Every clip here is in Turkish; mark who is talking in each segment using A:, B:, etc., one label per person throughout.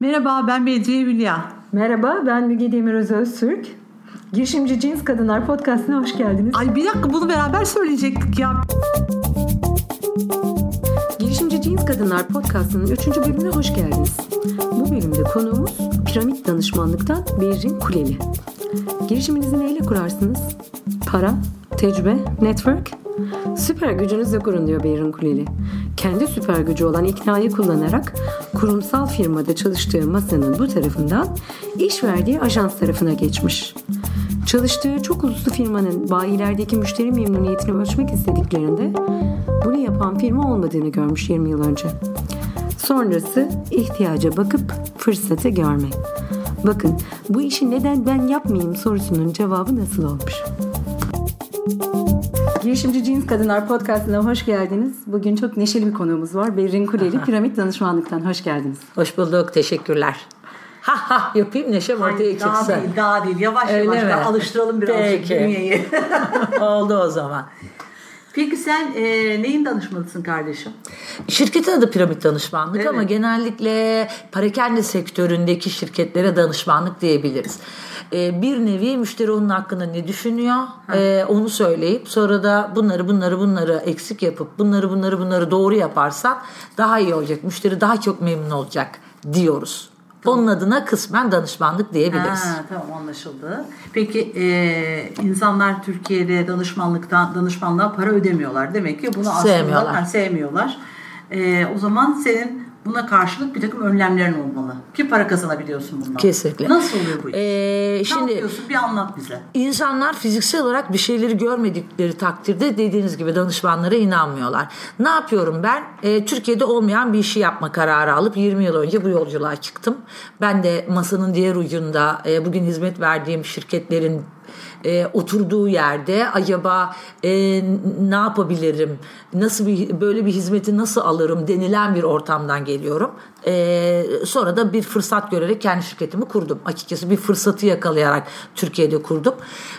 A: Merhaba ben Bedriye Hülya.
B: Merhaba ben Müge Demiröz Öztürk. Girişimci Cins Kadınlar Podcast'ına hoş geldiniz.
A: Ay bir dakika bunu beraber söyleyecektik ya.
B: Girişimci Cins Kadınlar Podcast'ının 3. bölümüne hoş geldiniz. Bu bölümde konuğumuz piramit danışmanlıktan Berrin Kuleli. Girişiminizi neyle kurarsınız? Para, tecrübe, network? Süper gücünüzle kurun diyor Berrin Kuleli. Kendi süper gücü olan iknayı kullanarak kurumsal firmada çalıştığı masanın bu tarafından iş verdiği ajans tarafına geçmiş. Çalıştığı çok uluslu firmanın bayilerdeki müşteri memnuniyetini ölçmek istediklerinde bunu yapan firma olmadığını görmüş 20 yıl önce. Sonrası ihtiyaca bakıp fırsatı görme. Bakın bu işi neden ben yapmayayım sorusunun cevabı nasıl olmuş? Girişimci Cins Kadınlar Podcast'ına hoş geldiniz. Bugün çok neşeli bir konuğumuz var. Berrin Kuleli, Piramit Danışmanlık'tan hoş geldiniz.
C: Hoş bulduk, teşekkürler. Ha ha yapayım neşem ortaya
A: Daha
C: çıksın.
A: değil, daha değil. Yavaş
C: Öyle
A: yavaş
C: mi?
A: daha alıştıralım birazcık bünyeyi.
C: Oldu o zaman.
A: Peki sen e, neyin danışmanısın kardeşim?
C: Şirketin adı piramit danışmanlık
A: Evet.
C: ama genellikle parakende sektöründeki şirketlere danışmanlık diyebiliriz. Ee, bir nevi müşteri onun hakkında ne düşünüyor ee, onu söyleyip sonra da bunları bunları bunları eksik yapıp bunları bunları bunları doğru yaparsan daha iyi olacak. Müşteri daha çok memnun olacak diyoruz. Onun adına kısmen danışmanlık diyebiliriz.
A: Ha, tamam anlaşıldı. Peki e, insanlar Türkiye'de danışmanlıktan danışmanlığa para ödemiyorlar. Demek ki bunu aslında
C: Sevmiyorlar.
A: ha, sevmiyorlar. E, o zaman senin buna karşılık bir takım önlemlerin olmalı. Ki para kazanabiliyorsun bundan.
C: Kesinlikle.
A: Nasıl oluyor bu iş?
C: Ee,
A: ne
C: şimdi
A: yapıyorsun? Bir anlat bize.
C: İnsanlar fiziksel olarak bir şeyleri görmedikleri takdirde dediğiniz gibi danışmanlara inanmıyorlar. Ne yapıyorum ben? Ee, Türkiye'de olmayan bir işi yapma kararı alıp 20 yıl önce bu yolculuğa çıktım. Ben de masanın diğer ucunda e, bugün hizmet verdiğim şirketlerin e, oturduğu yerde acaba e, ne yapabilirim, nasıl bir böyle bir hizmeti nasıl alırım denilen bir ortamdan geliyorum. E, sonra da bir fırsat görerek kendi şirketimi kurdum. Açıkçası bir fırsatı yakalayarak Türkiye'de kurdum.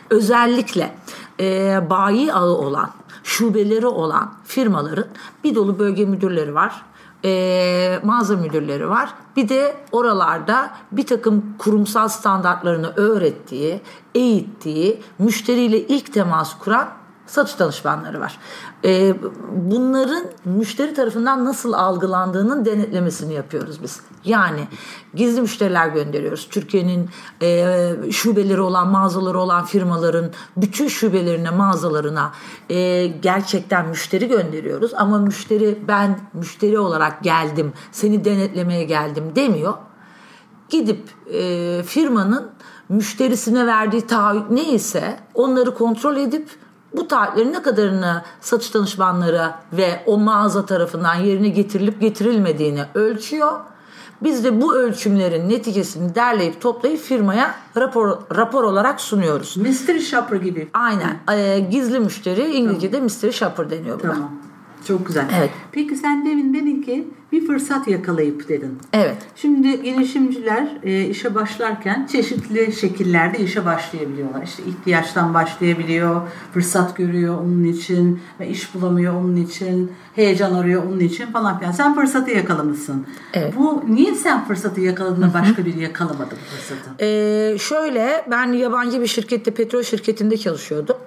C: Özellikle e, bayi ağı olan, şubeleri olan firmaların bir dolu bölge müdürleri var e, mağaza müdürleri var. Bir de oralarda bir takım kurumsal standartlarını öğrettiği, eğittiği, müşteriyle ilk temas kuran satış danışmanları var. E, bunların müşteri tarafından nasıl algılandığının denetlemesini yapıyoruz biz. Yani gizli müşteriler gönderiyoruz. Türkiye'nin e, şubeleri olan, mağazaları olan firmaların bütün şubelerine, mağazalarına e, gerçekten müşteri gönderiyoruz. Ama müşteri ben müşteri olarak geldim, seni denetlemeye geldim demiyor. Gidip e, firmanın müşterisine verdiği taahhüt neyse onları kontrol edip bu taahhütlerin ne kadarını satış danışmanları ve o mağaza tarafından yerine getirilip getirilmediğini ölçüyor. Biz de bu ölçümlerin neticesini derleyip toplayıp firmaya rapor rapor olarak sunuyoruz.
A: Mystery shopper gibi.
C: Aynen. Ee, gizli müşteri İngilizce'de mystery shopper deniyor buna.
A: Tamam. Çok güzel.
C: Evet.
A: Peki sen demin dedin ki bir fırsat yakalayıp dedin.
C: Evet.
A: Şimdi girişimciler e, işe başlarken çeşitli şekillerde işe başlayabiliyorlar. İşte ihtiyaçtan başlayabiliyor, fırsat görüyor onun için ve iş bulamıyor onun için, heyecan arıyor onun için falan filan. Sen fırsatı yakalamışsın.
C: Evet.
A: Bu niye sen fırsatı yakaladın da başka biri yakalamadı bu fırsatı?
C: Ee, şöyle ben yabancı bir şirkette petrol şirketinde çalışıyordum.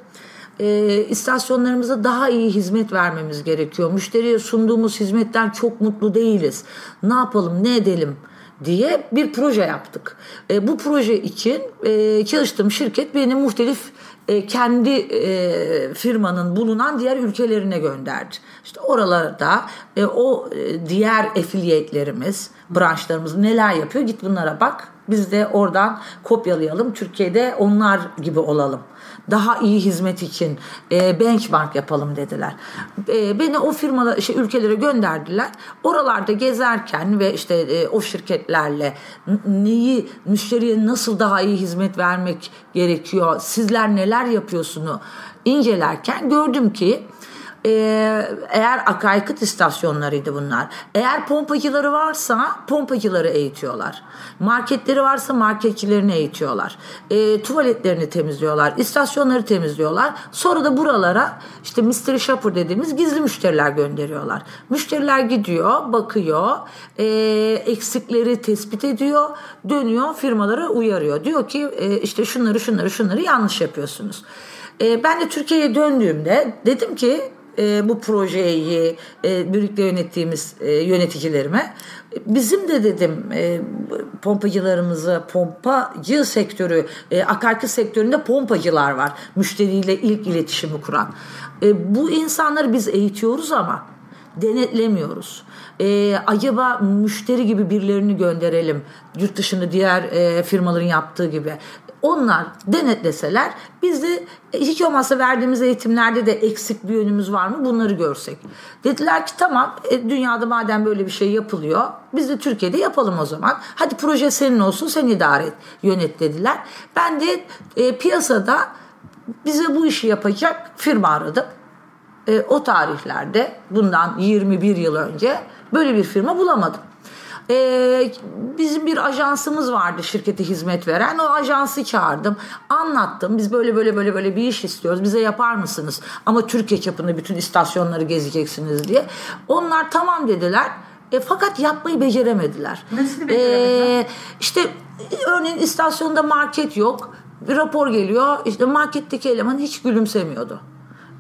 C: Ee, istasyonlarımıza daha iyi hizmet vermemiz gerekiyor. Müşteriye sunduğumuz hizmetten çok mutlu değiliz. Ne yapalım ne edelim diye bir proje yaptık. Ee, bu proje için e, çalıştığım şirket beni muhtelif e, kendi e, firmanın bulunan diğer ülkelerine gönderdi. İşte oralarda e, o e, diğer affiliate'lerimiz, branşlarımız neler yapıyor git bunlara bak. Biz de oradan kopyalayalım. Türkiye'de onlar gibi olalım. Daha iyi hizmet için e, benchmark yapalım dediler. E, beni o firmalar, şey, ülkelere gönderdiler. Oralarda gezerken ve işte e, o şirketlerle neyi müşteriye nasıl daha iyi hizmet vermek gerekiyor, sizler neler yapıyorsunuz incelerken gördüm ki e, eğer akaryakıt istasyonlarıydı bunlar. Eğer pompacıları varsa pompacıları eğitiyorlar. Marketleri varsa marketçilerini eğitiyorlar. E, tuvaletlerini temizliyorlar. istasyonları temizliyorlar. Sonra da buralara işte mystery shopper dediğimiz gizli müşteriler gönderiyorlar. Müşteriler gidiyor, bakıyor, e, eksikleri tespit ediyor, dönüyor firmalara uyarıyor. Diyor ki e, işte şunları şunları şunları yanlış yapıyorsunuz. E, ben de Türkiye'ye döndüğümde dedim ki e, bu projeyi e, birlikte yönettiğimiz e, yöneticilerime bizim de dedim e, pompacılarımızı pompacı sektörü e, akaryakıt sektöründe pompacılar var müşteriyle ilk iletişimi kuran e, bu insanları biz eğitiyoruz ama denetlemiyoruz. Ee, acaba müşteri gibi birilerini gönderelim yurt dışında diğer e, firmaların yaptığı gibi onlar denetleseler biz de hiç olmazsa verdiğimiz eğitimlerde de eksik bir yönümüz var mı bunları görsek. Dediler ki tamam e, dünyada madem böyle bir şey yapılıyor biz de Türkiye'de yapalım o zaman. Hadi proje senin olsun sen idare et yönet dediler. Ben de e, piyasada bize bu işi yapacak firma aradım. E, o tarihlerde bundan 21 yıl önce böyle bir firma bulamadım. Ee, bizim bir ajansımız vardı şirkete hizmet veren. O ajansı çağırdım. Anlattım. Biz böyle böyle böyle böyle bir iş istiyoruz. Bize yapar mısınız? Ama Türkiye çapında bütün istasyonları gezeceksiniz diye. Onlar tamam dediler. E, fakat yapmayı beceremediler.
A: Nasıl beceremediler?
C: E, işte örneğin istasyonda market yok. Bir rapor geliyor. İşte marketteki eleman hiç gülümsemiyordu.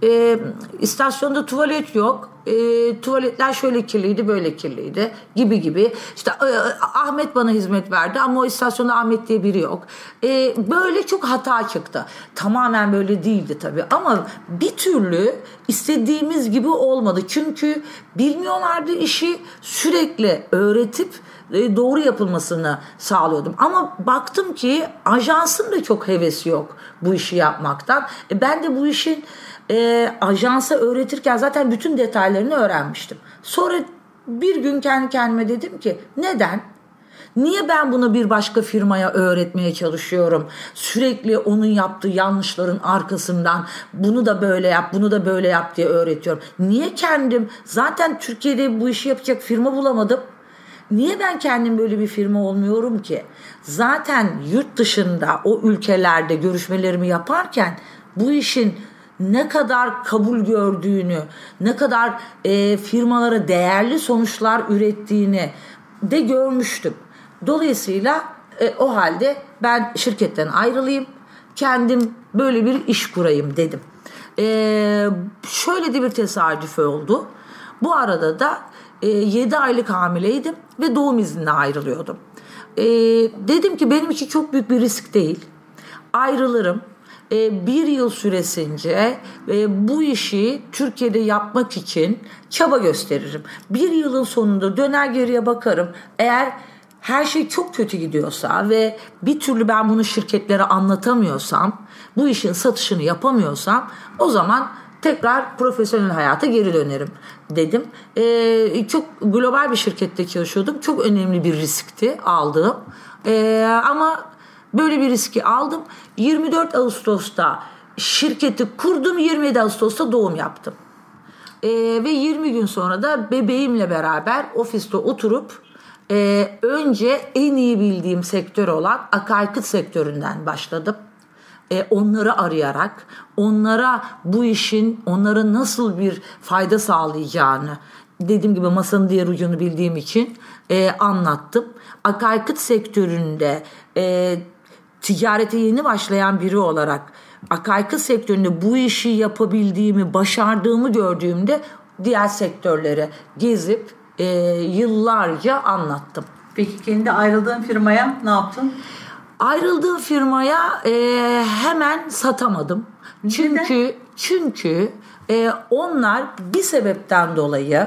C: E, istasyonda tuvalet yok. E, tuvaletler şöyle kirliydi, böyle kirliydi gibi gibi. İşte e, Ahmet bana hizmet verdi ama o istasyonda Ahmet diye biri yok. E, böyle çok hata çıktı. Tamamen böyle değildi tabii ama bir türlü istediğimiz gibi olmadı. Çünkü bilmiyorlardı işi sürekli öğretip e, doğru yapılmasını sağlıyordum. Ama baktım ki ajansın da çok hevesi yok bu işi yapmaktan. E, ben de bu işin e, ajansa öğretirken zaten bütün detaylarını öğrenmiştim. Sonra bir gün kendi kendime dedim ki neden? Niye ben bunu bir başka firmaya öğretmeye çalışıyorum? Sürekli onun yaptığı yanlışların arkasından bunu da böyle yap, bunu da böyle yap diye öğretiyorum. Niye kendim zaten Türkiye'de bu işi yapacak firma bulamadım? Niye ben kendim böyle bir firma olmuyorum ki? Zaten yurt dışında o ülkelerde görüşmelerimi yaparken bu işin ne kadar kabul gördüğünü, ne kadar e, firmalara değerli sonuçlar ürettiğini de görmüştüm. Dolayısıyla e, o halde ben şirketten ayrılayım, kendim böyle bir iş kurayım dedim. E, şöyle de bir tesadüf oldu. Bu arada da e, 7 aylık hamileydim ve doğum iznine ayrılıyordum. E, dedim ki benim için çok büyük bir risk değil. Ayrılırım bir yıl süresince e, bu işi Türkiye'de yapmak için çaba gösteririm. Bir yılın sonunda döner geriye bakarım. Eğer her şey çok kötü gidiyorsa ve bir türlü ben bunu şirketlere anlatamıyorsam, bu işin satışını yapamıyorsam o zaman tekrar profesyonel hayata geri dönerim dedim. Ee, çok global bir şirkette çalışıyordum. Çok önemli bir riskti aldığım. Ee, ama Böyle bir riski aldım. 24 Ağustos'ta şirketi kurdum. 27 Ağustos'ta doğum yaptım. Ee, ve 20 gün sonra da bebeğimle beraber ofiste oturup e, önce en iyi bildiğim sektör olan akaryakıt sektöründen başladım. E, onları arayarak, onlara bu işin onlara nasıl bir fayda sağlayacağını dediğim gibi masanın diğer ucunu bildiğim için e, anlattım. Akaryakıt sektöründe e, ticarete yeni başlayan biri olarak akaryakıt sektöründe bu işi yapabildiğimi, başardığımı gördüğümde diğer sektörlere gezip e, yıllarca anlattım.
A: Peki kendi ayrıldığın firmaya ne yaptın?
C: Ayrıldığım firmaya e, hemen satamadım. Çünkü Neden? çünkü e, onlar bir sebepten dolayı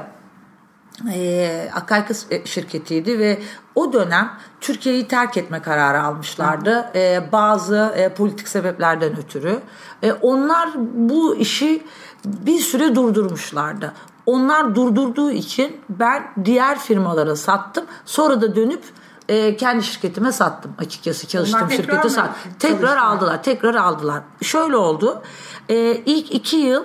C: e, akaryakıt e, şirketiydi ve o dönem Türkiye'yi terk etme kararı almışlardı. E, bazı e, politik sebeplerden ötürü. E, onlar bu işi bir süre durdurmuşlardı. Onlar durdurduğu için ben diğer firmalara sattım. Sonra da dönüp e, kendi şirketime sattım açıkçası çalıştığım şirkete sattım. Tekrar aldılar, tekrar aldılar. Şöyle oldu. E, ilk iki yıl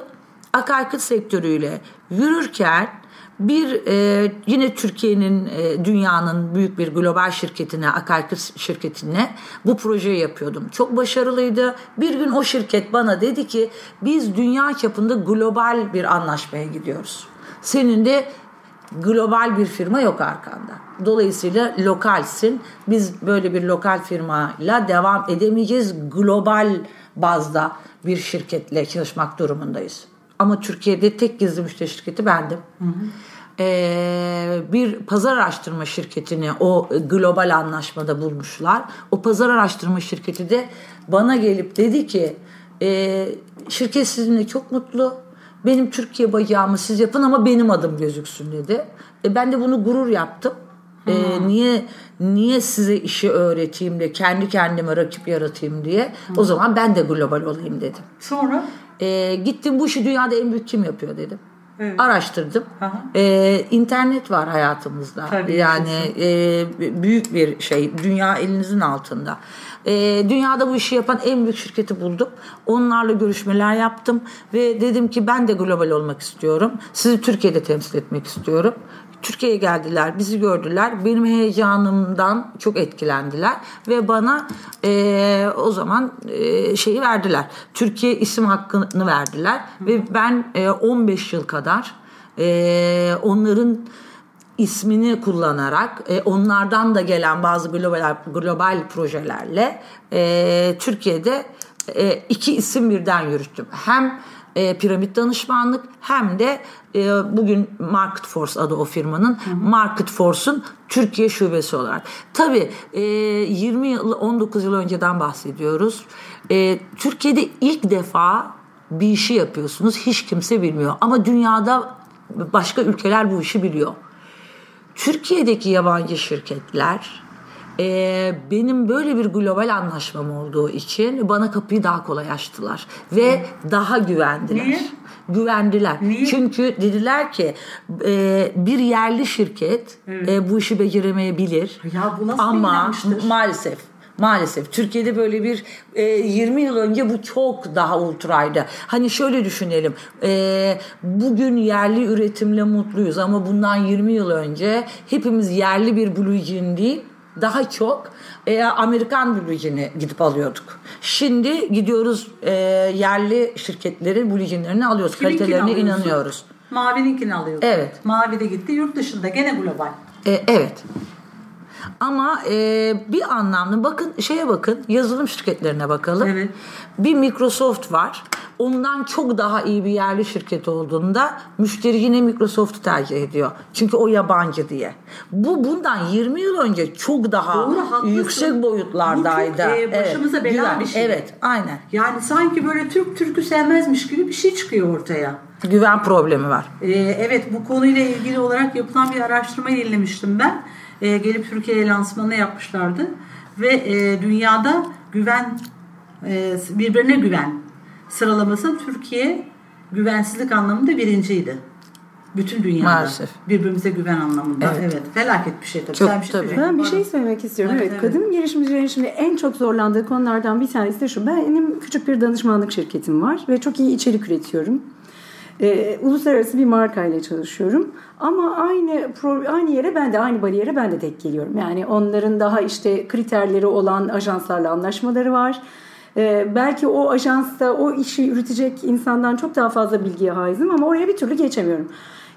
C: akaryakıt sektörüyle yürürken bir e, yine Türkiye'nin e, dünyanın büyük bir global şirketine akaryakıt şirketine bu projeyi yapıyordum. Çok başarılıydı. Bir gün o şirket bana dedi ki biz dünya çapında global bir anlaşmaya gidiyoruz. Senin de global bir firma yok arkanda. Dolayısıyla lokalsin. Biz böyle bir lokal firmayla devam edemeyeceğiz. Global bazda bir şirketle çalışmak durumundayız. Ama Türkiye'de tek gizli müşteri şirketi bendim. Hı hı. Ee, bir pazar araştırma şirketini o global anlaşmada bulmuşlar. O pazar araştırma şirketi de bana gelip dedi ki e, şirket sizinle çok mutlu. Benim Türkiye bacağımı siz yapın ama benim adım gözüksün dedi. E, ben de bunu gurur yaptım. E, niye niye size işi öğreteyim de kendi kendime rakip yaratayım diye. Hı. O zaman ben de global olayım dedim.
A: Sonra?
C: E, gittim bu işi dünyada en büyük kim yapıyor dedim. Evet. Araştırdım. Ee, internet var hayatımızda. Tabii yani e, büyük bir şey. Dünya elinizin altında. E, dünyada bu işi yapan en büyük şirketi buldum. Onlarla görüşmeler yaptım ve dedim ki ben de global olmak istiyorum. Sizi Türkiye'de temsil etmek istiyorum. Türkiye'ye geldiler, bizi gördüler. Benim heyecanımdan çok etkilendiler ve bana e, o zaman e, şeyi verdiler. Türkiye isim hakkını verdiler ve ben e, 15 yıl kadar e, onların ismini kullanarak e, onlardan da gelen bazı global global projelerle e, Türkiye'de e, iki isim birden yürüttüm. Hem e, piramit danışmanlık hem de e, bugün Market Force adı o firmanın hı hı. Market Force'un Türkiye şubesi olarak. Tabii e, 20 yıl 19 yıl önceden bahsediyoruz. E, Türkiye'de ilk defa bir işi yapıyorsunuz hiç kimse bilmiyor ama dünyada başka ülkeler bu işi biliyor. Türkiye'deki yabancı şirketler e, benim böyle bir global anlaşmam olduğu için bana kapıyı daha kolay açtılar ve daha güvendiler.
A: Niye?
C: Güvendiler.
A: Niye?
C: Çünkü dediler ki e, bir yerli şirket evet. e, bu işi beceremeyebilir.
A: Ya bu nasıl
C: Ama maalesef Maalesef Türkiye'de böyle bir e, 20 yıl önce bu çok daha ultraydı. Hani şöyle düşünelim. E, bugün yerli üretimle mutluyuz ama bundan 20 yıl önce hepimiz yerli bir blue jean değil daha çok e, Amerikan bluejini gidip alıyorduk. Şimdi gidiyoruz e, yerli şirketlerin bluejinlerini alıyoruz. Kiminkini Kalitelerine alıyorsun? inanıyoruz.
A: Mavininkini alıyoruz.
C: Evet.
A: Mavi de gitti yurt dışında gene global.
C: E, evet. Ama e, bir anlamda bakın şeye bakın yazılım şirketlerine bakalım.
A: Evet.
C: Bir Microsoft var. Ondan çok daha iyi bir yerli şirket olduğunda müşteri yine Microsoft'u tercih ediyor. Çünkü o yabancı diye. Bu bundan 20 yıl önce çok daha Doğru, yüksek boyutlardaydı. Bu çok
A: e, başımıza evet. bela bir şey.
C: Evet aynen.
A: Yani sanki böyle Türk Türk'ü sevmezmiş gibi bir şey çıkıyor ortaya.
C: Güven problemi var.
A: Ee, evet bu konuyla ilgili olarak yapılan bir araştırma dinlemiştim ben e, gelip Türkiye'ye lansmanını yapmışlardı. Ve e, dünyada güven, e, birbirine güven sıralaması Türkiye güvensizlik anlamında birinciydi. Bütün dünyada.
C: Maalesef.
A: Birbirimize güven anlamında. Evet. evet. Felaket bir şey tabii.
B: Çok, Sen bir şey tabii. Ben bir şey söylemek istiyorum. Evet, evet. Kadın girişimcilerin şimdi en çok zorlandığı konulardan bir tanesi de şu. Benim küçük bir danışmanlık şirketim var ve çok iyi içerik üretiyorum. Ee, uluslararası bir markayla çalışıyorum. Ama aynı aynı yere ben de aynı bariyere ben de tek geliyorum. Yani onların daha işte kriterleri olan ajanslarla anlaşmaları var. Ee, belki o ajansta o işi üretecek insandan çok daha fazla bilgiye haizim ama oraya bir türlü geçemiyorum.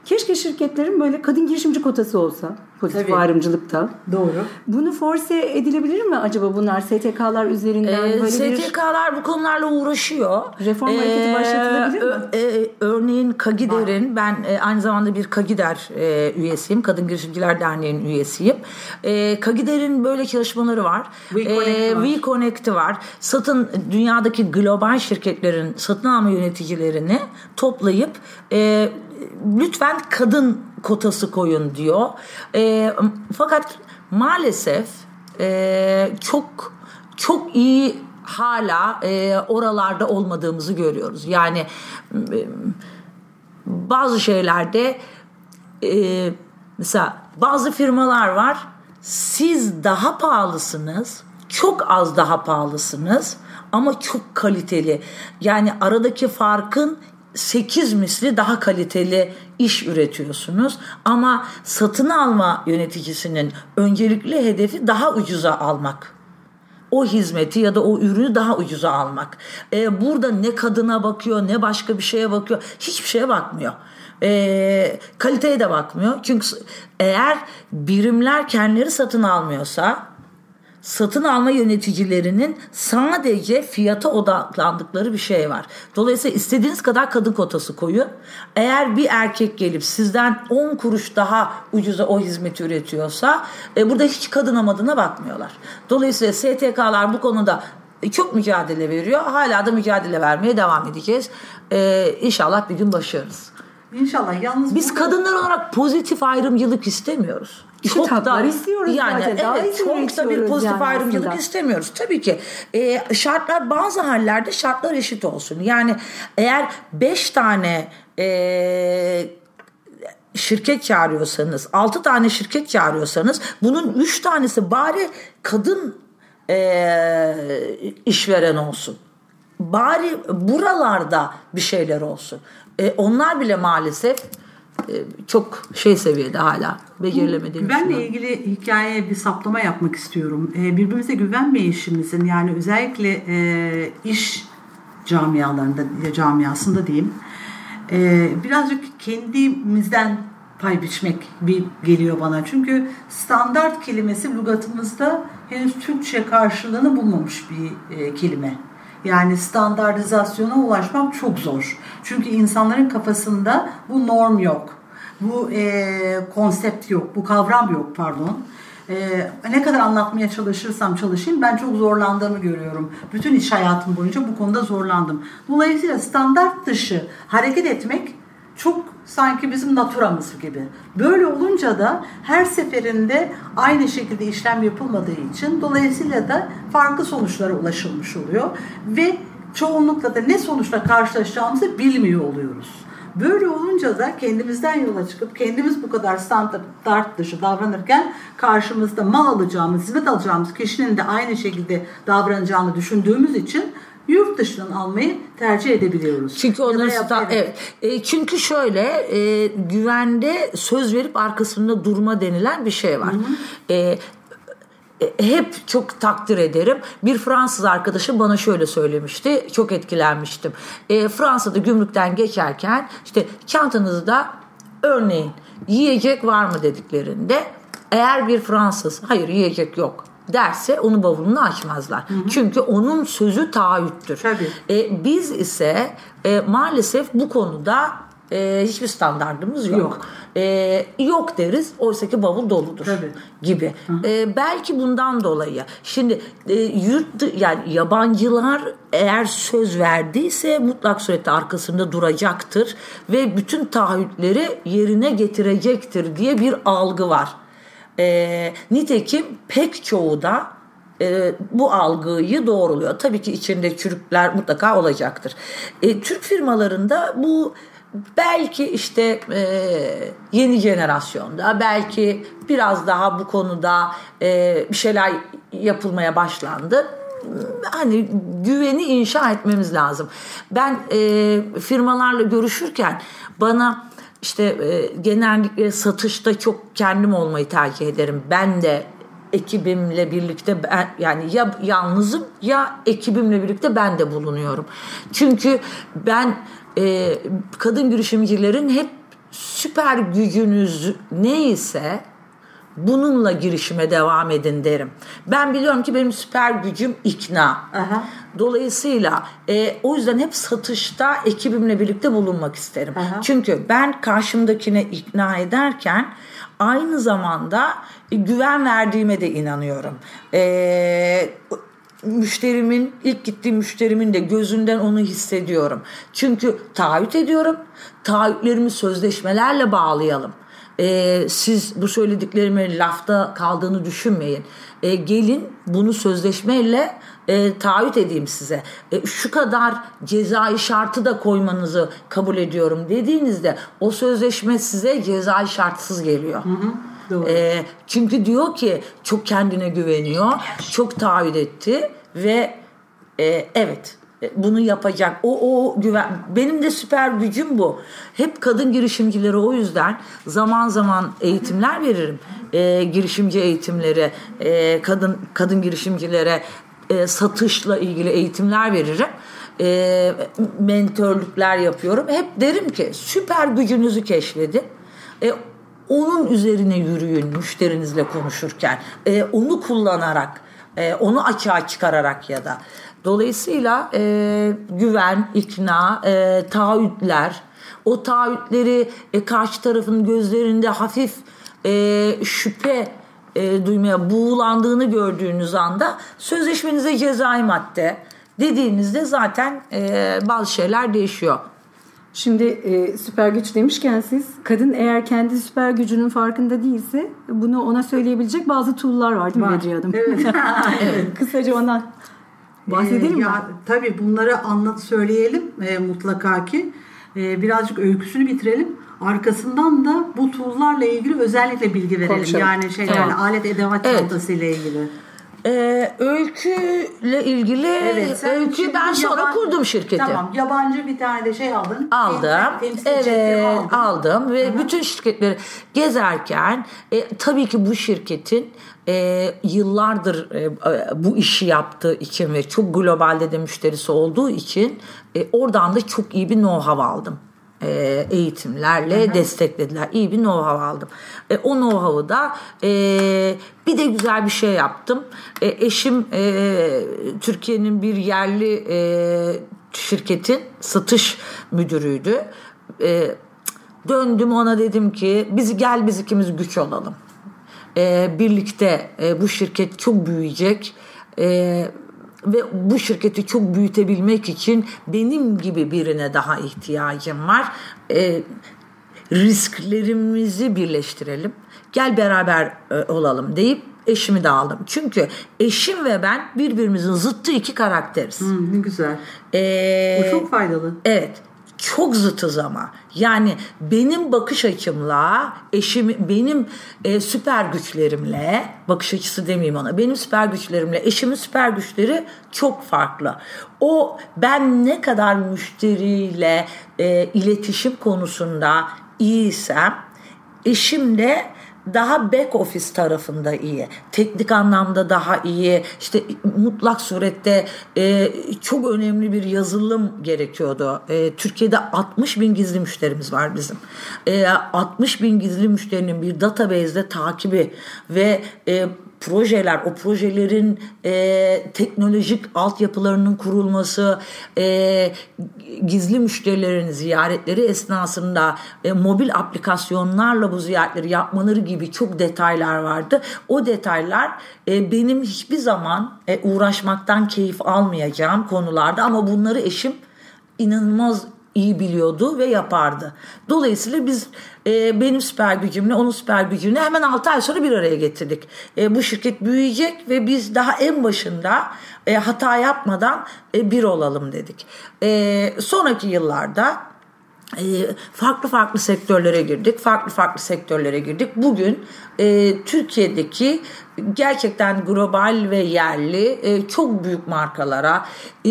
B: Keşke şirketlerin böyle kadın girişimci kotası olsa pozitif Tabii. ayrımcılıkta.
A: Doğru.
B: Bunu force edilebilir mi acaba bunlar STK'lar üzerinden?
C: Ee, böyle STK'lar bir... bu konularla uğraşıyor.
B: Reform ee, hareketi başlatılabilir mi?
C: E, örneğin Kagider'in ben e, aynı zamanda bir Kagider e, üyesiyim. Kadın Girişimciler Derneği'nin üyesiyim. E, Kagider'in böyle çalışmaları var. WeConnect'i e, var. var. Satın dünyadaki global şirketlerin satın alma yöneticilerini toplayıp e, lütfen kadın kotası koyun diyor. E, fakat maalesef e, çok çok iyi hala e, oralarda olmadığımızı görüyoruz. Yani e, bazı şeylerde e, mesela bazı firmalar var siz daha pahalısınız çok az daha pahalısınız ama çok kaliteli yani aradaki farkın 8 misli daha kaliteli iş üretiyorsunuz ama satın alma yöneticisinin öncelikli hedefi daha ucuza almak o hizmeti ya da o ürünü daha ucuza almak. Ee, burada ne kadına bakıyor ne başka bir şeye bakıyor. Hiçbir şeye bakmıyor. Ee, kaliteye de bakmıyor. Çünkü eğer birimler kendileri satın almıyorsa satın alma yöneticilerinin sadece fiyata odaklandıkları bir şey var. Dolayısıyla istediğiniz kadar kadın kotası koyun. Eğer bir erkek gelip sizden 10 kuruş daha ucuza o hizmeti üretiyorsa e, burada hiç kadın amadına bakmıyorlar. Dolayısıyla STK'lar bu konuda çok mücadele veriyor. Hala da mücadele vermeye devam edeceğiz. Ee, inşallah bir gün başarırız.
A: İnşallah. Yalnız
C: Biz kadınlar olarak pozitif ayrımcılık istemiyoruz.
B: Çok haklar istiyoruz
C: yani
B: zaten. Daha
C: evet çok da bir pozitif
B: yani
C: ayrımcılık
B: aslında.
C: istemiyoruz. Tabii ki e, şartlar bazı hallerde şartlar eşit olsun. Yani eğer beş tane e, şirket çağırıyorsanız, altı tane şirket çağırıyorsanız bunun üç tanesi bari kadın e, işveren olsun. Bari buralarda bir şeyler olsun. E, onlar bile maalesef e, çok şey seviyede hala becerilemediğini
A: Güvenle ilgili hikayeye bir saplama yapmak istiyorum. Ee, birbirimize güvenmeyişimizin yani özellikle e, iş camialarında ya camiasında diyeyim e, birazcık kendimizden pay biçmek bir geliyor bana. Çünkü standart kelimesi lügatımızda henüz Türkçe karşılığını bulmamış bir e, kelime. Yani standartizasyona ulaşmak çok zor. Çünkü insanların kafasında bu norm yok. Bu e, konsept yok, bu kavram yok pardon. E, ne kadar anlatmaya çalışırsam çalışayım ben çok zorlandığımı görüyorum. Bütün iş hayatım boyunca bu konuda zorlandım. Dolayısıyla standart dışı hareket etmek çok sanki bizim naturamız gibi. Böyle olunca da her seferinde aynı şekilde işlem yapılmadığı için dolayısıyla da farklı sonuçlara ulaşılmış oluyor ve çoğunlukla da ne sonuçla karşılaşacağımızı bilmiyor oluyoruz. Böyle olunca da kendimizden yola çıkıp kendimiz bu kadar standart dışı davranırken karşımızda mal alacağımız, hizmet alacağımız kişinin de aynı şekilde davranacağını düşündüğümüz için yurt dışından almayı tercih edebiliyoruz.
C: Çünkü
A: yap-
C: sta- evet. E, çünkü şöyle e, güvende söz verip arkasında durma denilen bir şey var. E, e, hep çok takdir ederim. Bir Fransız arkadaşım bana şöyle söylemişti. Çok etkilenmiştim. E, Fransa'da gümrükten geçerken işte çantanızda örneğin yiyecek var mı dediklerinde eğer bir Fransız hayır yiyecek yok derse onu bavulunu açmazlar. Çünkü onun sözü taahhüttür.
A: Tabii.
C: E, biz ise e, maalesef bu konuda e, hiçbir standartımız yok.
A: Yok.
C: E, yok deriz oysa ki bavul doludur
A: Tabii.
C: gibi. E, belki bundan dolayı. Şimdi e, yurt yani yabancılar eğer söz verdiyse mutlak surette arkasında duracaktır ve bütün taahhütleri yerine getirecektir diye bir algı var. E, nitekim pek çoğu da e, bu algıyı doğruluyor. Tabii ki içinde çürükler mutlaka olacaktır. E, Türk firmalarında bu belki işte e, yeni jenerasyonda belki biraz daha bu konuda e, bir şeyler yapılmaya başlandı. Hani güveni inşa etmemiz lazım. Ben e, firmalarla görüşürken bana işte e, genellikle satışta çok kendim olmayı tercih ederim. Ben de ekibimle birlikte ben yani ya yalnızım ya ekibimle birlikte ben de bulunuyorum. Çünkü ben e, kadın girişimcilerin hep süper gücünüz neyse bununla girişime devam edin derim. Ben biliyorum ki benim süper gücüm ikna.
A: Aha.
C: Dolayısıyla e, o yüzden hep satışta ekibimle birlikte bulunmak isterim.
A: Aha.
C: Çünkü ben karşımdakine ikna ederken aynı zamanda e, güven verdiğime de inanıyorum. E, müşterimin ilk gittiğim müşterimin de gözünden onu hissediyorum. Çünkü taahhüt ediyorum. Taahhütlerimi sözleşmelerle bağlayalım. Ee, siz bu söylediklerimin lafta kaldığını düşünmeyin. Ee, gelin bunu sözleşmeyle e, taahhüt edeyim size. E, şu kadar cezai şartı da koymanızı kabul ediyorum dediğinizde o sözleşme size cezai şartsız geliyor.
A: doğru.
C: E, çünkü diyor ki çok kendine güveniyor, çok taahhüt etti ve e, evet e, bunu yapacak. O o güven benim de süper gücüm bu. Hep kadın girişimcilere o yüzden zaman zaman eğitimler veririm. E, girişimci eğitimleri, e, kadın kadın girişimcilere e, satışla ilgili eğitimler veririm. E, mentörlükler yapıyorum. Hep derim ki süper gücünüzü keşfedin. E, onun üzerine yürüyün müşterinizle konuşurken. E, onu kullanarak, e, onu açığa çıkararak ya da. Dolayısıyla e, güven, ikna, e, taahhütler, o taahhütleri e, karşı tarafın gözlerinde hafif e, şüphe e, duymaya buğulandığını gördüğünüz anda sözleşmenize cezai madde dediğinizde zaten e, bazı şeyler değişiyor.
B: Şimdi e, süper güç demişken siz kadın eğer kendi süper gücünün farkında değilse bunu ona söyleyebilecek bazı tool'lar var değil mi Bedriye Hanım?
A: Evet.
B: evet. Kısaca ondan bahsedelim
A: ee,
B: mi?
A: tabii bunları anlat söyleyelim e, mutlaka ki. E, birazcık öyküsünü bitirelim. Arkasından da bu tool'larla ilgili özellikle bilgi verelim. Konuşalım. Yani şey tamam. yani alet edevat evet. çantası ile ilgili.
C: Ee, öyküyle ilgili evet, öykü ben sonra yabancı, kurdum şirketi.
A: Tamam yabancı bir tane de şey aldın.
C: Aldım. Evet aldın. aldım ve Hı-hı. bütün şirketleri gezerken e, tabii ki bu şirketin e, yıllardır e, bu işi yaptığı için ve çok globalde de müşterisi olduğu için e, oradan da çok iyi bir know-how aldım. E, eğitimlerle Hı-hı. desteklediler. İyi bir know-how aldım. E, o know-how'ı da e, bir de güzel bir şey yaptım. E, eşim e, Türkiye'nin bir yerli e, şirketin satış müdürüydü. E, döndüm ona dedim ki biz gel biz ikimiz güç olalım. E, birlikte e, bu şirket çok büyüyecek. E, ve bu şirketi çok büyütebilmek için benim gibi birine daha ihtiyacım var. E, risklerimizi birleştirelim. Gel beraber e, olalım deyip eşimi de aldım. Çünkü eşim ve ben birbirimizin zıttı iki karakteriz.
A: Hmm, ne güzel. Ee, Bu çok faydalı.
C: Evet çok zıtız ama. Yani benim bakış açımla eşim benim e, süper güçlerimle bakış açısı demeyeyim ona. Benim süper güçlerimle eşimin süper güçleri çok farklı. O ben ne kadar müşteriyle e, iletişim konusunda iyiysem eşim de daha back office tarafında iyi. Teknik anlamda daha iyi. İşte mutlak surette e, çok önemli bir yazılım gerekiyordu. E, Türkiye'de 60 bin gizli müşterimiz var bizim. E, 60 bin gizli müşterinin bir database'de takibi ve e, projeler, o projelerin e, teknolojik altyapılarının kurulması, e, gizli müşterilerin ziyaretleri esnasında e, mobil aplikasyonlarla bu ziyaretleri yapmaları gibi çok detaylar vardı. O detaylar e, benim hiçbir zaman e, uğraşmaktan keyif almayacağım konularda ama bunları eşim inanılmaz iyi biliyordu ve yapardı. Dolayısıyla biz e, benim süper gücümle onun süper gücünü hemen 6 ay sonra bir araya getirdik. E, bu şirket büyüyecek ve biz daha en başında e, hata yapmadan e, bir olalım dedik. E, sonraki yıllarda e, farklı farklı sektörlere girdik. Farklı farklı sektörlere girdik. Bugün e, Türkiye'deki gerçekten global ve yerli e, çok büyük markalara e,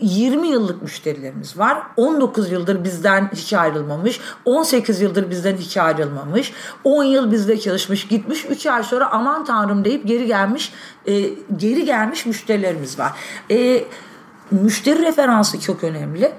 C: 20 yıllık müşterilerimiz var. 19 yıldır bizden hiç ayrılmamış. 18 yıldır bizden hiç ayrılmamış. 10 yıl bizde çalışmış gitmiş. 3 ay sonra aman tanrım deyip geri gelmiş e, geri gelmiş müşterilerimiz var. E, müşteri referansı çok önemli.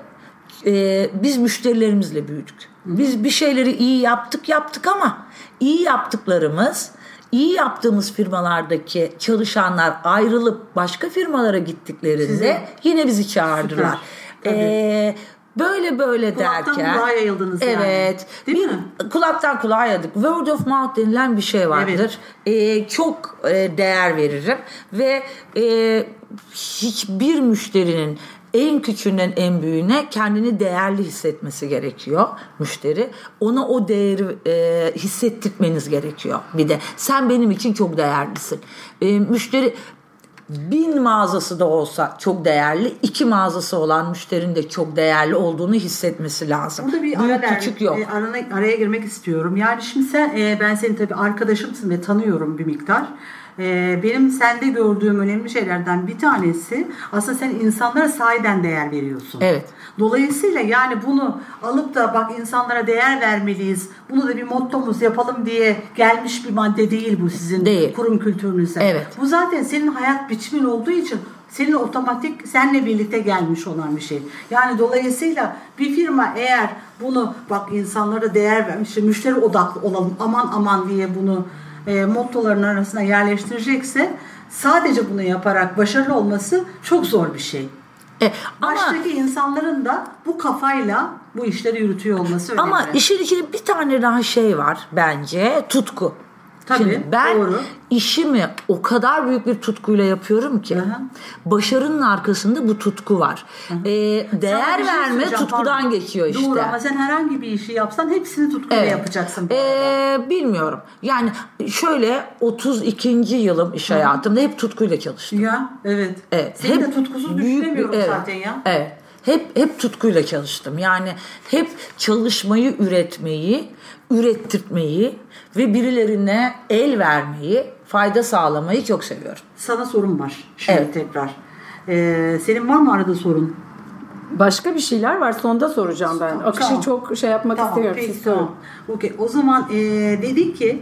C: E, biz müşterilerimizle büyüdük. Biz bir şeyleri iyi yaptık yaptık ama iyi yaptıklarımız iyi yaptığımız firmalardaki çalışanlar ayrılıp başka firmalara gittiklerinde Size, yine bizi çağırdılar. Ee, böyle böyle kulaktan derken
A: kulağa yayıldınız
C: evet
A: yani. Değil
C: bir, mi? kulaktan kulağa yayıldık word of mouth denilen bir şey vardır evet. ee, çok e, değer veririm ve e, hiçbir müşterinin en küçüğünden en büyüğüne kendini değerli hissetmesi gerekiyor müşteri. Ona o değeri e, hissettirmeniz gerekiyor bir de. Sen benim için çok değerlisin. E, müşteri bin mağazası da olsa çok değerli, iki mağazası olan müşterinin de çok değerli olduğunu hissetmesi lazım.
A: Burada bir Büyük, ara küçük yok. E, arana, araya girmek istiyorum. Yani şimdi sen e, ben senin tabii arkadaşımsın ve tanıyorum bir miktar. E, benim sende gördüğüm önemli şeylerden bir tanesi aslında sen insanlara sahiden değer veriyorsun.
C: Evet.
A: Dolayısıyla yani bunu alıp da bak insanlara değer vermeliyiz. Bunu da bir mottomuz yapalım diye gelmiş bir madde değil bu sizin
C: Değil.
A: kurum kültürünüze.
C: Evet.
A: Bu zaten senin hayat biçimin olduğu için senin otomatik seninle birlikte gelmiş olan bir şey. Yani dolayısıyla bir firma eğer bunu bak insanlara değer vermiş, müşteri odaklı olalım aman aman diye bunu e, mottoların arasına yerleştirecekse sadece bunu yaparak başarılı olması çok zor bir şey.
C: E, ama
A: Baştaki insanların da bu kafayla bu işleri yürütüyor olması önemli.
C: ama işin içinde bir tane daha şey var bence tutku.
A: Tabii,
C: Şimdi ben
A: doğru.
C: işimi o kadar büyük bir tutkuyla yapıyorum ki
A: Aha.
C: başarının arkasında bu tutku var. Ee, değer
A: şey
C: verme tutkudan
A: pardon.
C: geçiyor işte.
A: Doğru ama sen herhangi bir işi yapsan hepsini tutkuyla
C: Evet.
A: yapacaksın.
C: Ee, bilmiyorum. Yani şöyle 32. yılım iş hayatımda hep tutkuyla çalıştım.
A: Ya evet.
C: Evet.
A: Seni de tutkusuz
C: büyük
A: düşünemiyorum
C: evet,
A: zaten ya.
C: Evet. Hep hep tutkuyla çalıştım. Yani hep çalışmayı üretmeyi, ürettirmeyi ve birilerine el vermeyi, fayda sağlamayı çok seviyorum.
A: Sana sorum var şimdi
C: Evet.
A: tekrar. Ee, senin var mı arada sorun?
D: Başka bir şeyler var. Sonda soracağım ben. Akışı
A: Tamam.
D: çok şey yapmak
A: Tamam,
D: istemiyorum.
A: peki, tamam. Okey. O zaman ee, dedik ki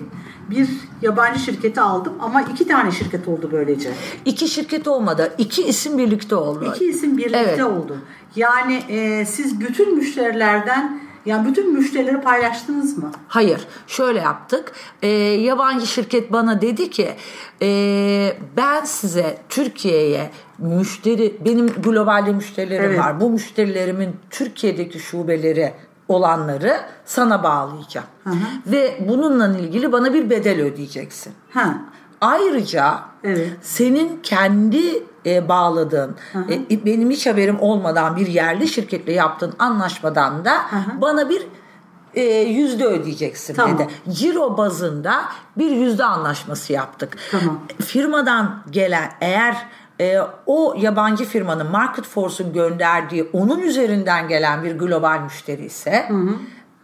A: bir yabancı şirketi aldım ama iki tane şirket oldu böylece.
C: İki şirket olmadı. iki isim birlikte oldu.
A: İki isim birlikte
C: Evet.
A: oldu. Yani ee, siz bütün müşterilerden yani bütün müşterileri paylaştınız mı?
C: Hayır, şöyle yaptık. Ee, yabancı şirket bana dedi ki, ee, ben size Türkiye'ye müşteri, benim globalde müşterilerim
A: Evet.
C: var. Bu müşterilerimin Türkiye'deki şubeleri olanları sana bağlayacağım. Ve bununla ilgili bana bir bedel ödeyeceksin.
A: Ha.
C: Ayrıca
A: Evet.
C: senin kendi e, bağladığın, e, benim hiç haberim olmadan bir yerli şirketle yaptığın anlaşmadan da bana bir e, yüzde ödeyeceksin
A: Tamam.
C: dedi. Ciro bazında bir yüzde anlaşması yaptık.
A: Tamam.
C: Firmadan gelen eğer e, o yabancı firmanın Market Force'un gönderdiği onun üzerinden gelen bir global müşteri ise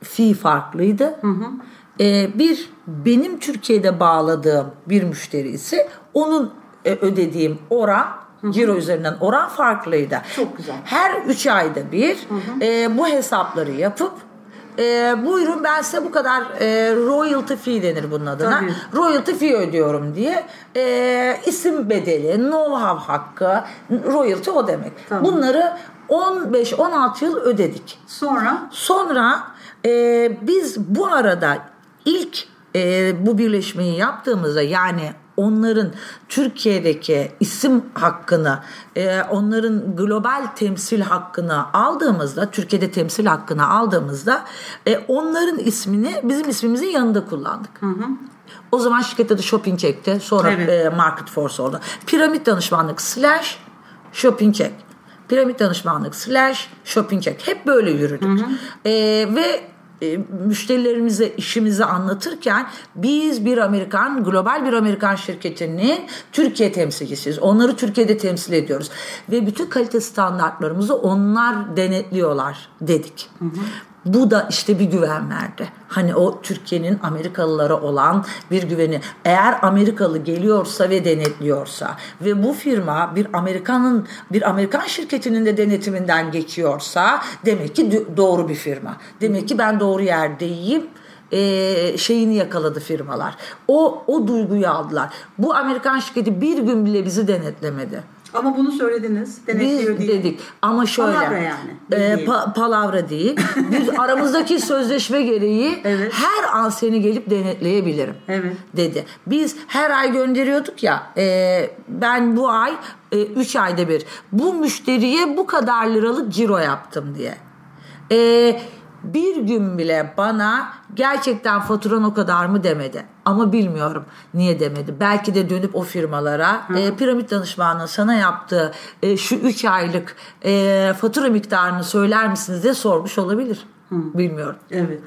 C: fee farklıydı. E, bir benim Türkiye'de bağladığım bir müşteri ise onun e, ödediğim oran Ciro üzerinden oran farklıydı.
A: Çok güzel.
C: Her üç ayda bir e, bu hesapları yapıp e, buyurun ben size bu kadar e, royalty fee denir bunun adına.
A: Tabii.
C: Royalty fee ödüyorum diye e, isim bedeli, know-how hakkı, royalty o demek.
A: Tamam.
C: Bunları 15-16 yıl ödedik.
A: Sonra
C: Sonra e, biz bu arada ilk e, bu birleşmeyi yaptığımızda yani onların Türkiye'deki isim hakkını, e, onların global temsil hakkını aldığımızda, Türkiye'de temsil hakkını aldığımızda e, onların ismini bizim ismimizin yanında kullandık. O zaman şirket adı Shopping Check'ti. Sonra
A: Evet.
C: e, Market Force oldu. Piramit danışmanlık slash Shopping Check. Piramit danışmanlık slash Shopping Check. Hep böyle yürüdük. E, ve e, müşterilerimize işimizi anlatırken biz bir Amerikan, global bir Amerikan şirketinin Türkiye temsilcisiyiz. Onları Türkiye'de temsil ediyoruz. Ve bütün kalite standartlarımızı onlar denetliyorlar dedik. Bu da işte bir güven verdi. Hani o Türkiye'nin Amerikalılara olan bir güveni. Eğer Amerikalı geliyorsa ve denetliyorsa ve bu firma bir Amerikanın bir Amerikan şirketinin de denetiminden geçiyorsa demek ki doğru bir firma. Demek ki ben doğru yerdeyim e, şeyini yakaladı firmalar. O o duyguyu aldılar. Bu Amerikan şirketi bir gün bile bizi denetlemedi.
A: Ama bunu söylediniz. Denetliyor
C: Biz
A: diye.
C: dedik ama şöyle.
A: Palavra yani,
C: E, pa- palavra değil. Biz aramızdaki sözleşme gereği
A: Evet.
C: her an seni gelip denetleyebilirim.
A: Evet.
C: Dedi. Biz her ay gönderiyorduk ya. e, ben bu ay 3 ayda bir bu müşteriye bu kadar liralık ciro yaptım diye. E, bir gün bile bana gerçekten faturan o kadar mı demedi. Ama bilmiyorum niye demedi. Belki de dönüp o firmalara e, piramit danışmanının sana yaptığı e, şu 3 aylık e, fatura miktarını söyler misiniz diye sormuş olabilir. Bilmiyorum.
A: Evet.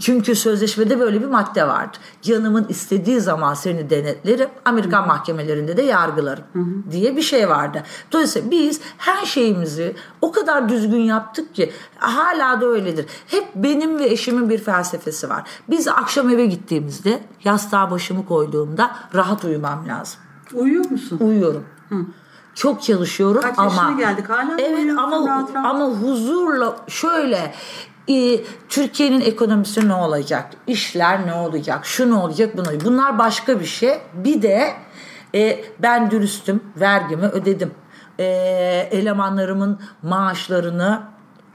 C: Çünkü sözleşmede böyle bir madde vardı. Canımın istediği zaman seni denetlerim, Amerikan mahkemelerinde de yargılarım diye bir şey vardı. Dolayısıyla biz her şeyimizi o kadar düzgün yaptık ki hala da öyledir. Hep benim ve eşimin bir felsefesi var. Biz akşam eve gittiğimizde yastığa başımı koyduğumda rahat uyumam lazım.
A: Uyuyor musun?
C: Uyuyorum. Çok çalışıyorum
A: Kaç
C: ama
A: geldik, hala
C: Evet ama
A: rahat rahat?
C: ama huzurla şöyle e, Türkiye'nin ekonomisi ne olacak? İşler ne olacak? Şu ne olacak? Bunu. Bunlar başka bir şey. Bir de e, ben dürüstüm. Vergimi ödedim. E, elemanlarımın maaşlarını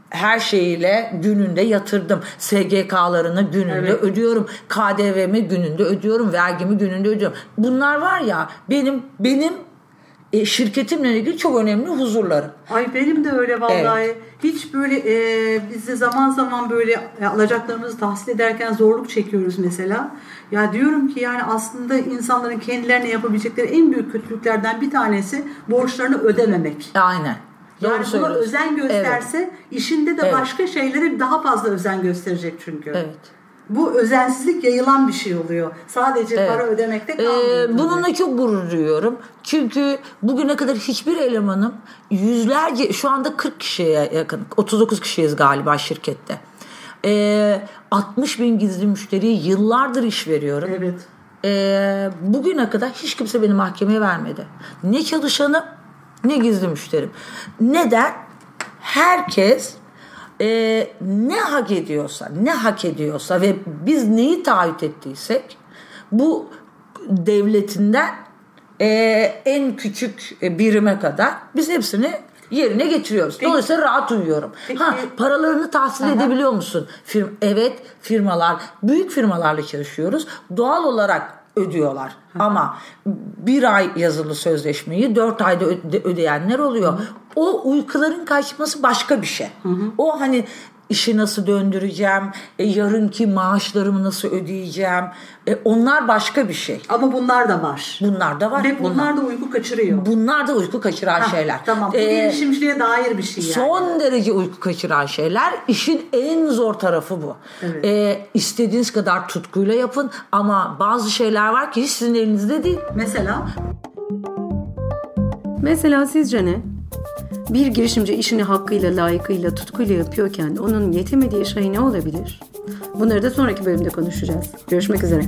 C: her şeyiyle gününde yatırdım. SGK'larını gününde
A: Evet.
C: ödüyorum. KDV'mi gününde ödüyorum. Vergimi gününde ödüyorum. Bunlar var ya benim benim e, şirketimle ilgili çok önemli huzurlarım.
A: Ay benim de öyle vallahi. Hiç böyle e, biz de zaman zaman böyle e, alacaklarımızı tahsil ederken zorluk çekiyoruz mesela. Ya diyorum ki yani aslında insanların kendilerine yapabilecekleri en büyük kötülüklerden bir tanesi borçlarını ödememek.
C: Aynen. Doğru
A: Yani buna
C: söylüyorsun.
A: özen gösterse işinde de
C: Evet.
A: başka şeylere daha fazla özen gösterecek çünkü.
C: Evet.
A: Bu özensizlik yayılan bir şey oluyor. Sadece
C: Evet.
A: para ödemekte
C: Ee,
A: kalmıyor. tabii.
C: bununla çok gurur duyuyorum. Çünkü bugüne kadar hiçbir elemanım yüzlerce şu anda 40 kişiye yakın 39 kişiyiz galiba şirkette. Ee, 60 bin gizli müşteriye yıllardır iş veriyorum.
A: Evet.
C: Ee, bugüne kadar hiç kimse beni mahkemeye vermedi. Ne çalışanım ne gizli müşterim. Neden? Herkes e, ne hak ediyorsa, ne hak ediyorsa ve biz neyi taahhüt ettiysek bu devletinden e, en küçük birime kadar biz hepsini yerine getiriyoruz. Dolayısıyla rahat uyuyorum.
A: Peki-
C: Ha paralarını tahsil edebiliyor musun? Firm, evet firmalar, büyük firmalarla çalışıyoruz. Doğal olarak ödüyorlar. Ama bir ay yazılı sözleşmeyi dört ayda öde- ödeyenler oluyor. O uykuların kaçması başka bir şey. O hani işi nasıl döndüreceğim, e, yarınki maaşlarımı nasıl ödeyeceğim, e, onlar başka bir şey.
A: Ama bunlar da var.
C: Bunlar da var.
A: Ve bunlar da uyku kaçırıyor.
C: bunlar da uyku kaçıran
A: Hah,
C: şeyler.
A: Tamam. Bu
C: Ee,
A: girişimciliğe dair bir şey yani.
C: Son derece uyku kaçıran şeyler. İşin en zor tarafı bu.
A: Evet.
C: Ee, istediğiniz kadar tutkuyla yapın ama bazı şeyler var ki hiç sizin elinizde değil.
A: Mesela
B: Mesela sizce ne? Bir girişimci işini hakkıyla, layıkıyla, tutkuyla yapıyorken onun yetemediği şey ne olabilir? Bunları da sonraki bölümde konuşacağız. Görüşmek üzere.